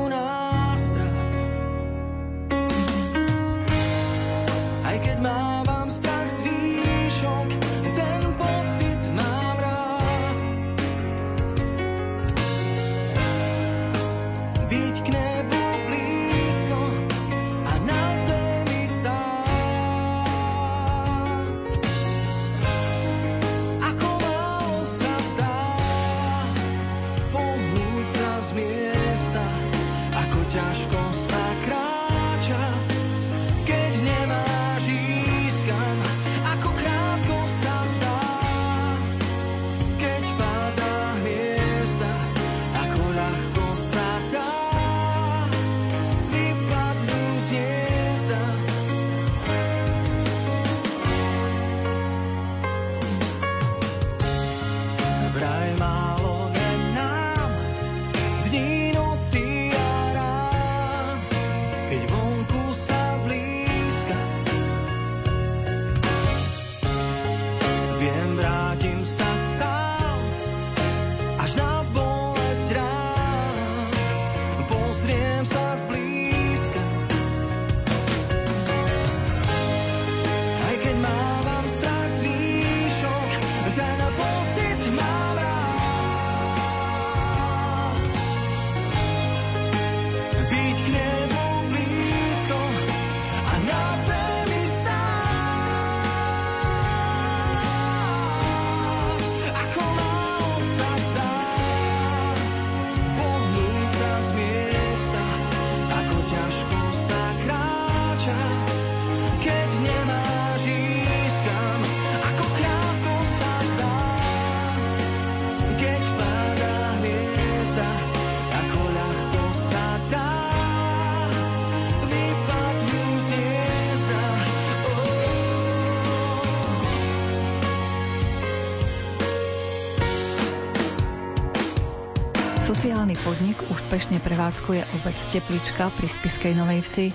podnik úspešne prevádzkuje obec Teplička pri Spiskej Novej Vsi.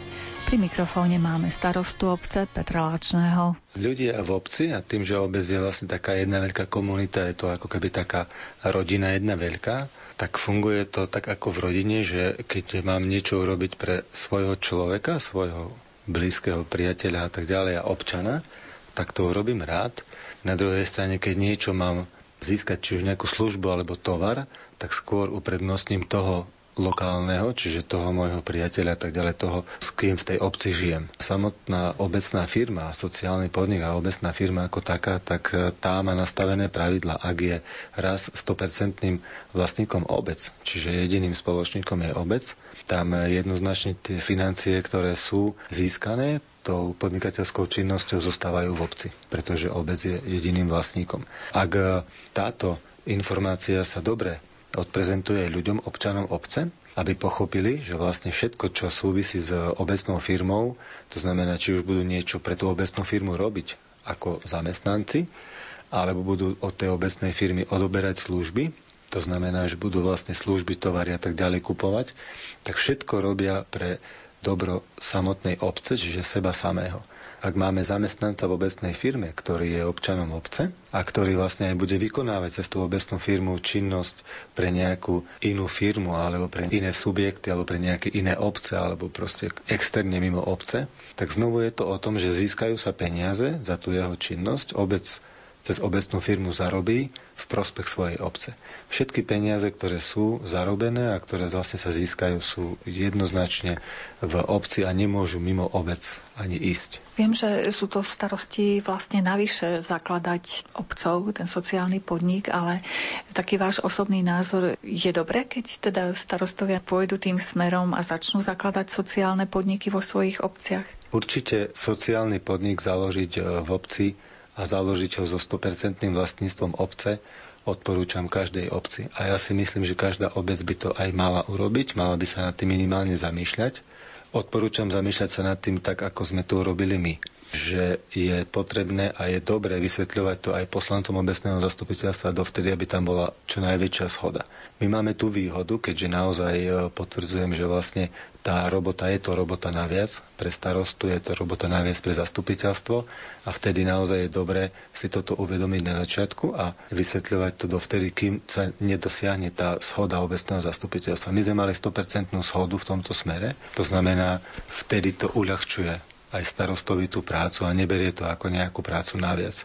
Pri mikrofóne máme starostu obce Petra Lačného. Ľudia v obci a tým, že obec je vlastne taká jedna veľká komunita, je to ako keby taká rodina jedna veľká, tak funguje to tak ako v rodine, že keď mám niečo urobiť pre svojho človeka, svojho blízkeho priateľa a tak ďalej a občana, tak to urobím rád. Na druhej strane, keď niečo mám získať, či už nejakú službu alebo tovar, tak skôr uprednostním toho lokálneho, čiže toho môjho priateľa a tak ďalej, toho, s kým v tej obci žijem. Samotná obecná firma, sociálny podnik a obecná firma ako taká, tak e, tá má nastavené pravidla. Ak je raz 100% vlastníkom obec, čiže jediným spoločníkom je obec, tam jednoznačne tie financie, ktoré sú získané, tou podnikateľskou činnosťou zostávajú v obci, pretože obec je jediným vlastníkom. Ak e, táto informácia sa dobre odprezentuje ľuďom, občanom obce, aby pochopili, že vlastne všetko, čo súvisí s obecnou firmou, to znamená, či už budú niečo pre tú obecnú firmu robiť ako zamestnanci, alebo budú od tej obecnej firmy odoberať služby, to znamená, že budú vlastne služby, tovary a tak ďalej kupovať, tak všetko robia pre dobro samotnej obce, čiže seba samého ak máme zamestnanca v obecnej firme, ktorý je občanom obce a ktorý vlastne aj bude vykonávať cez tú obecnú firmu činnosť pre nejakú inú firmu alebo pre iné subjekty alebo pre nejaké iné obce alebo proste externe mimo obce, tak znovu je to o tom, že získajú sa peniaze za tú jeho činnosť. Obec cez obecnú firmu zarobí v prospech svojej obce. Všetky peniaze, ktoré sú zarobené a ktoré vlastne sa získajú, sú jednoznačne v obci a nemôžu mimo obec ani ísť. Viem, že sú to starosti vlastne navyše zakladať obcov, ten sociálny podnik, ale taký váš osobný názor je dobré, keď teda starostovia pôjdu tým smerom a začnú zakladať sociálne podniky vo svojich obciach? Určite sociálny podnik založiť e, v obci a založiť ho so 100% vlastníctvom obce odporúčam každej obci. A ja si myslím, že každá obec by to aj mala urobiť, mala by sa nad tým minimálne zamýšľať. Odporúčam zamýšľať sa nad tým tak, ako sme to urobili my že je potrebné a je dobré vysvetľovať to aj poslancom obecného zastupiteľstva dovtedy, aby tam bola čo najväčšia schoda. My máme tú výhodu, keďže naozaj e, potvrdzujem, že vlastne tá robota je to robota naviac, pre starostu je to robota naviac pre zastupiteľstvo a vtedy naozaj je dobré si toto uvedomiť na začiatku a vysvetľovať to dovtedy, kým sa nedosiahne tá schoda obecného zastupiteľstva. My sme mali 100% schodu v tomto smere, to znamená, vtedy to uľahčuje aj starostovi tú prácu a neberie to ako nejakú prácu naviac.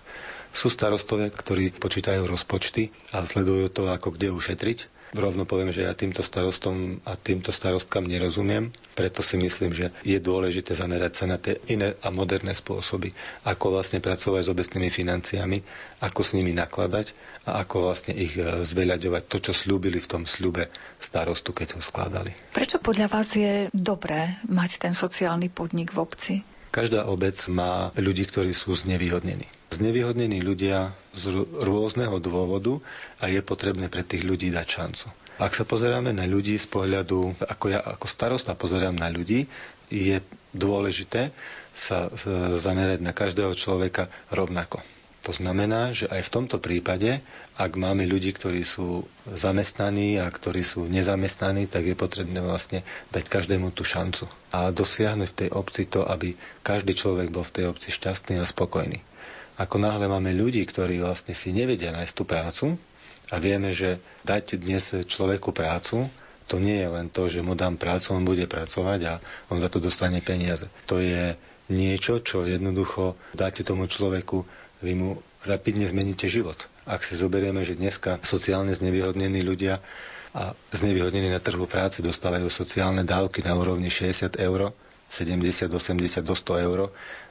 Sú starostovia, ktorí počítajú rozpočty a sledujú to, ako kde ušetriť. Rovno poviem, že ja týmto starostom a týmto starostkám nerozumiem, preto si myslím, že je dôležité zamerať sa na tie iné a moderné spôsoby, ako vlastne pracovať s obecnými financiami, ako s nimi nakladať a ako vlastne ich e, zveľaďovať to, čo slúbili v tom sľube starostu, keď ho skladali. Prečo podľa vás je dobré mať ten sociálny podnik v obci? Každá obec má ľudí, ktorí sú znevýhodnení. Znevýhodnení ľudia z rôzneho dôvodu a je potrebné pre tých ľudí dať šancu. Ak sa pozeráme na ľudí z pohľadu, ako ja ako starosta pozerám na ľudí, je dôležité sa zamerať na každého človeka rovnako. To znamená, že aj v tomto prípade, ak máme ľudí, ktorí sú zamestnaní a ktorí sú nezamestnaní, tak je potrebné vlastne dať každému tú šancu a dosiahnuť v tej obci to, aby každý človek bol v tej obci šťastný a spokojný. Ako náhle máme ľudí, ktorí vlastne si nevedia nájsť tú prácu a vieme, že dať dnes človeku prácu, to nie je len to, že mu dám prácu, on bude pracovať a on za to dostane peniaze. To je niečo, čo jednoducho dáte tomu človeku vy mu rapidne zmeníte život. Ak si zoberieme, že dneska sociálne znevýhodnení ľudia a znevýhodnení na trhu práce dostávajú sociálne dávky na úrovni 60 eur, 70, 80 do 100 eur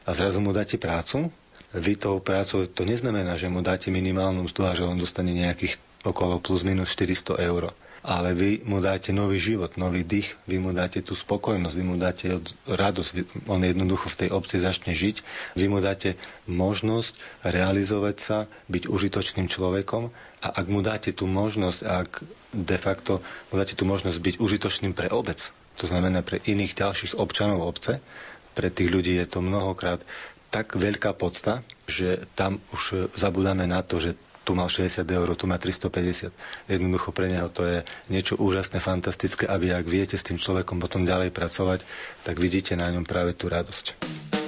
a zrazu mu dáte prácu, vy tou prácou, to neznamená, že mu dáte minimálnu mzdu a že on dostane nejakých okolo plus minus 400 eur ale vy mu dáte nový život, nový dých, vy mu dáte tú spokojnosť, vy mu dáte radosť, on jednoducho v tej obci začne žiť, vy mu dáte možnosť realizovať sa, byť užitočným človekom a ak mu dáte tú možnosť, ak de facto mu dáte tú možnosť byť užitočným pre obec, to znamená pre iných ďalších občanov obce, pre tých ľudí je to mnohokrát tak veľká podsta, že tam už zabudáme na to, že tu mal 60 eur, tu má 350. Jednoducho pre neho to je niečo úžasné, fantastické a ak viete s tým človekom potom ďalej pracovať, tak vidíte na ňom práve tú radosť.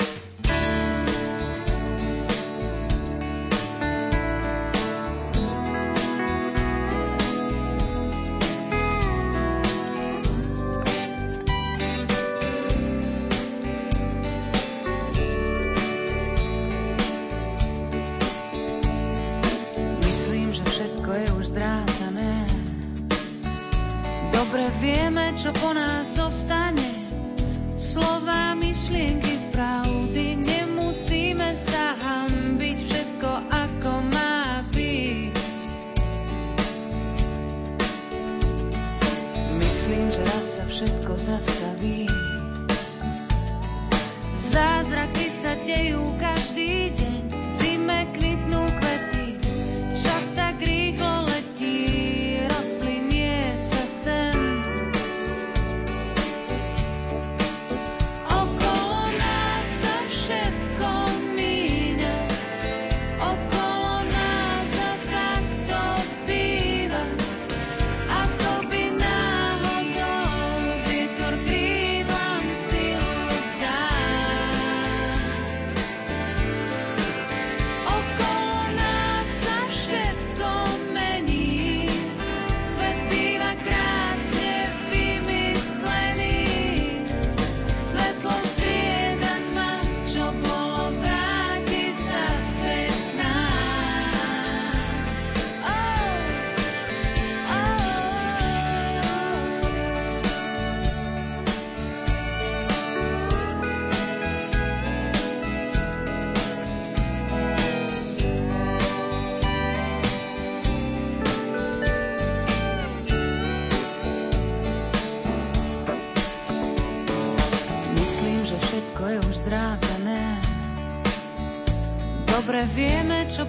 Vieme, čo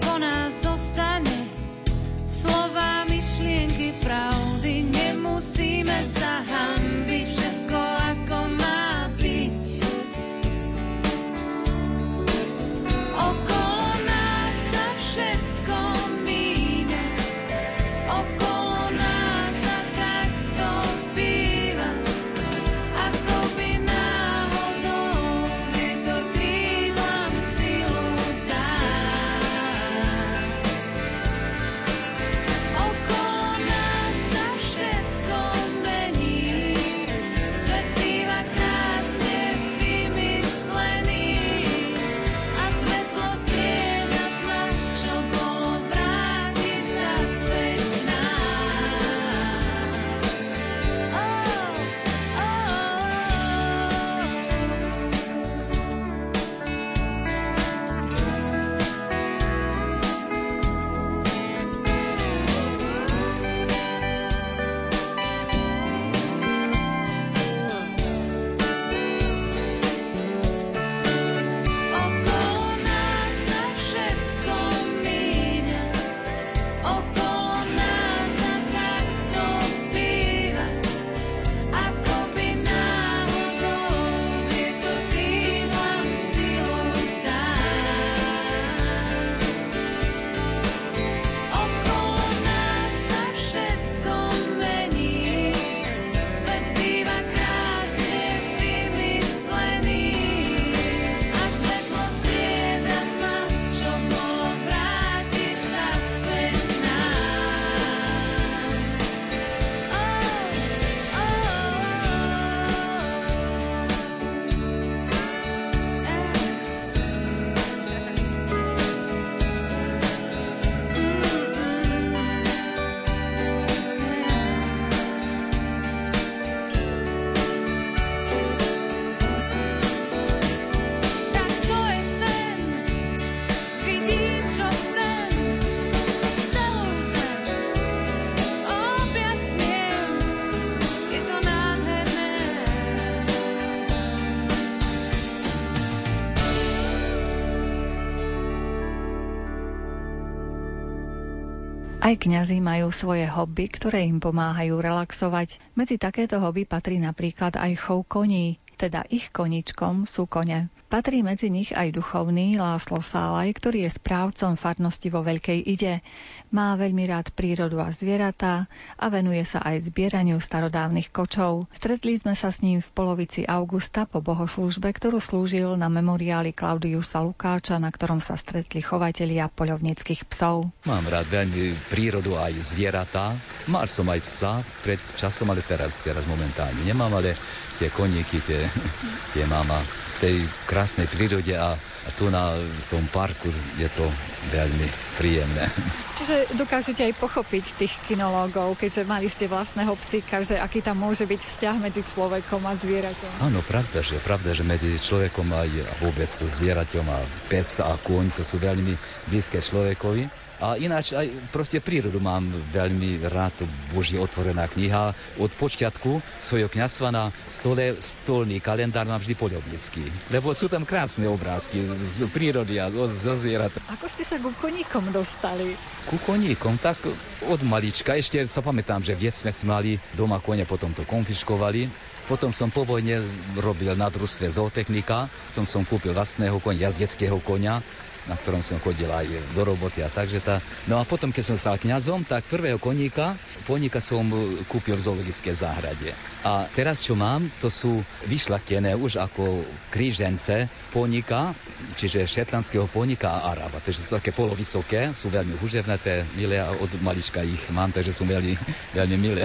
Aj kňazi majú svoje hobby, ktoré im pomáhajú relaxovať. Medzi takéto hobby patrí napríklad aj chov koní, teda ich koničkom sú kone. Patrí medzi nich aj duchovný Láslo Sálaj, ktorý je správcom farnosti vo Veľkej Ide. Má veľmi rád prírodu a zvieratá a venuje sa aj zbieraniu starodávnych kočov. Stretli sme sa s ním v polovici augusta po bohoslúžbe, ktorú slúžil na memoriáli Klaudiusa Lukáča, na ktorom sa stretli chovatelia poľovníckých psov. Mám rád veľmi prírodu aj zvieratá. Mal som aj psa pred časom, ale teraz, teraz momentálne nemám, ale tie koníky, tie, (laughs) tie mám a v tej krásnej prírode a, a tu na v tom parku je to veľmi príjemné. Čiže dokážete aj pochopiť tých kinológov, keďže mali ste vlastného psíka, že aký tam môže byť vzťah medzi človekom a zvieraťom. Áno, pravda, že pravda, že medzi človekom aj a vôbec so zvieraťom a pes a kôň, to sú veľmi blízke človekovi. A ináč aj proste prírodu mám veľmi rád, to Boží otvorená kniha. Od počiatku svojho kňazstva na stole stolný kalendár mám vždy poľovnický. Lebo sú tam krásne obrázky z prírody a zo, zvierat. Ako ste sa ku koníkom dostali? Ku koníkom, tak od malička. Ešte sa pamätám, že viec sme mali doma kone, potom to konfiškovali. Potom som po vojne robil na družstve zootechnika, potom som kúpil vlastného konia, jazdeckého konia, na ktorom som chodil aj do roboty a takže tá. No a potom, keď som stal kňazom, tak prvého koníka, koníka som kúpil v zoologické záhrade. A teraz, čo mám, to sú vyšlachtené už ako krížence poníka, čiže šetlandského poníka a araba. Takže sú také polovysoké, sú veľmi huževnaté, milé a od malička ich mám, takže sú veľmi, (laughs) veľmi milé.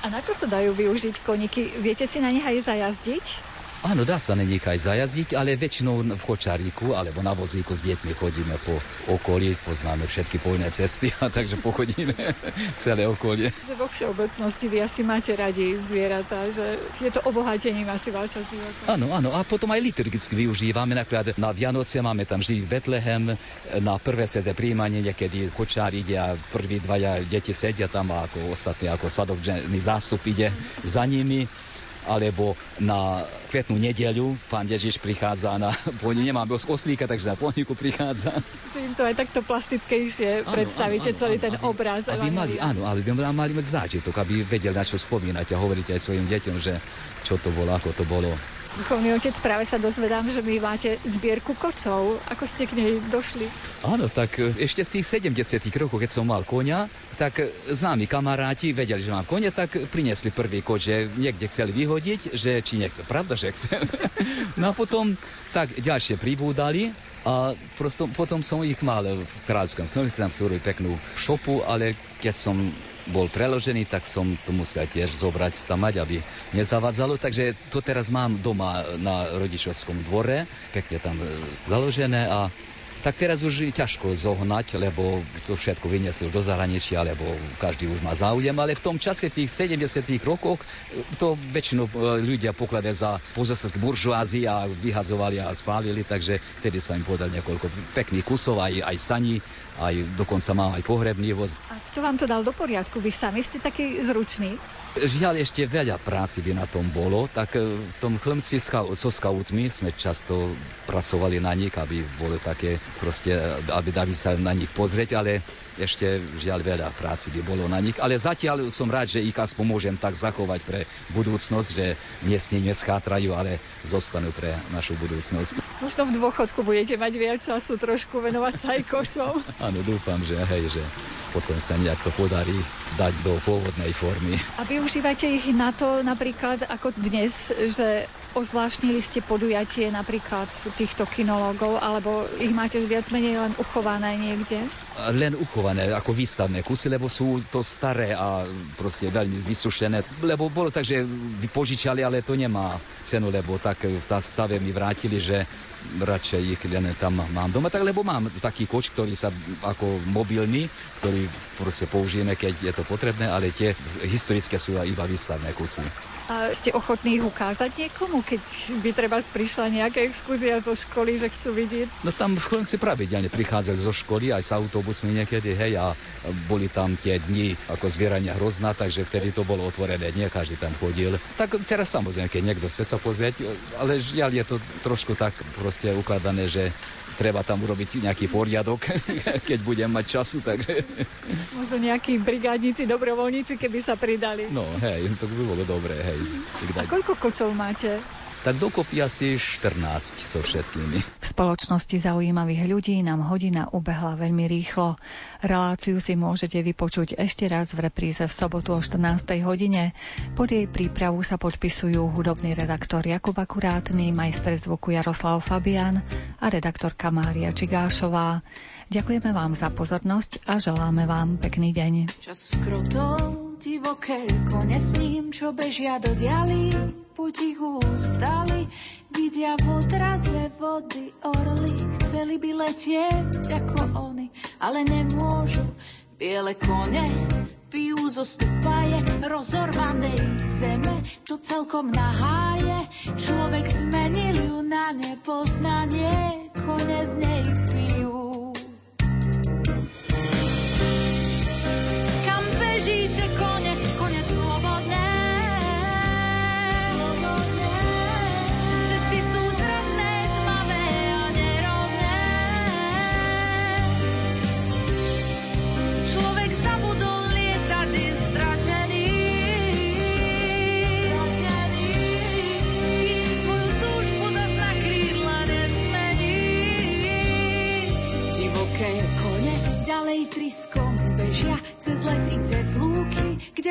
A na čo sa dajú využiť koníky? Viete si na nich aj zajazdiť? Áno, dá sa na nich aj zajazdiť, ale väčšinou v kočáriku alebo na vozíku s deťmi chodíme po okolí, poznáme všetky poľné cesty a takže pochodíme (laughs) celé okolie. Že vo všeobecnosti vy asi máte radi zvieratá, že je to obohatením asi vášho života. Áno, áno, a potom aj liturgicky využívame, napríklad na Vianoce máme tam živý Betlehem, na prvé sveté príjmanie niekedy kočár ide a prví dvaja deti sedia tam a ako ostatní, ako svadobžený zástup ide za nimi. Alebo na kvetnú nedeľu pán Ježiš prichádza na (laughs) pôni, nemám os- oslíka, takže na pôniku prichádza. Že im to aj takto plastickejšie predstavíte áno, celý áno, ten aby- obraz. Aby mali, áno, ale by mali mať zážitok, aby vedeli, na čo spomínať a hovoriť aj svojim deťom, že čo to bolo, ako to bolo. Duchovný otec, práve sa dozvedám, že vy máte zbierku kočov. Ako ste k nej došli? Áno, tak e, ešte v tých 70 rokoch, keď som mal konia, tak e, známi kamaráti vedeli, že mám konia, tak priniesli prvý koč, že niekde chceli vyhodiť, že či nechce. Pravda, že chce. (laughs) no a potom tak ďalšie pribúdali a prosto, potom som ich mal v Kráľovskom Knolici, tam si urobili peknú šopu, ale keď som bol preložený, tak som to musel tiež zobrať, stamať, aby nezavadzalo. Takže to teraz mám doma na rodičovskom dvore, pekne tam e, založené a tak teraz už ťažko zohnať, lebo to všetko vyniesli už do zahraničia, lebo každý už má záujem, ale v tom čase, v tých 70 rokoch, e, to väčšinou e, ľudia pokladajú za pozostatky buržoázy a vyhadzovali a spálili, takže vtedy sa im podal niekoľko pekných kusov, aj, aj saní, aj dokonca mám aj pohrebný voz. A kto vám to dal do poriadku? Vy sami ste taký zručný? Žiaľ, ešte veľa práci by na tom bolo, tak e, v tom chlmci so skautmi sme často pracovali na nich, aby boli také proste, aby dali sa na nich pozrieť, ale ešte žiaľ veľa práci by bolo na nich. Ale zatiaľ som rád, že ich aspoň môžem tak zachovať pre budúcnosť, že nimi neschátrajú, ale zostanú pre našu budúcnosť. Možno v dôchodku budete mať viac času trošku venovať sa aj košom. (laughs) Áno, dúfam, že hej, že potom sa nejak to podarí dať do pôvodnej formy. A využívate ich na to napríklad ako dnes, že ozvláštnili ste podujatie napríklad týchto kinológov, alebo ich máte viac menej len uchované niekde? len uchované ako výstavné kusy, lebo sú to staré a proste veľmi vysušené. Lebo bolo tak, že požičali, ale to nemá cenu, lebo tak v tá stave mi vrátili, že radšej ich len tam mám doma, tak lebo mám taký koč, ktorý sa ako mobilný, ktorý proste použijeme, keď je to potrebné, ale tie historické sú iba výstavné kusy. A ste ochotní ich ukázať niekomu, keď by treba prišla nejaká exkúzia zo školy, že chcú vidieť? No tam v Chlonci pravidelne prichádzali zo školy aj s autobusmi niekedy, hej, a boli tam tie dni ako zbierania hrozná, takže vtedy to bolo otvorené, nie každý tam chodil. Tak teraz samozrejme, keď niekto chce sa pozrieť, ale žiaľ je to trošku tak proste ukladané, že treba tam urobiť nejaký poriadok, (laughs) keď budem mať času, takže... Možno nejakí brigádnici, dobrovoľníci, keby sa pridali. No hej, to by bolo dobré, hej. A koľko kočov máte? Tak dokopy asi 14 so všetkými. V spoločnosti zaujímavých ľudí nám hodina ubehla veľmi rýchlo. Reláciu si môžete vypočuť ešte raz v repríze v sobotu o 14. hodine. Pod jej prípravu sa podpisujú hudobný redaktor Jakub Akurátny, majster zvuku Jaroslav Fabian a redaktorka Mária Čigášová. Ďakujeme vám za pozornosť a želáme vám pekný deň. Čas skrotov divoké kone s ním, čo bežia do dialy, potichu ustali, vidia v odraze vody orly, chceli by letieť ako oni, ale nemôžu. Biele kone pijú zo stupaje rozorvanej zeme, čo celkom naháje. Človek zmenil ju na nepoznanie, kone z nej pijú.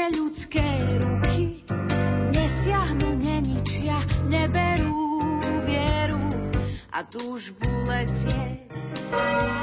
Kde ľudské ruky nesiahnu, neničia, neberú vieru a túžbu letieť.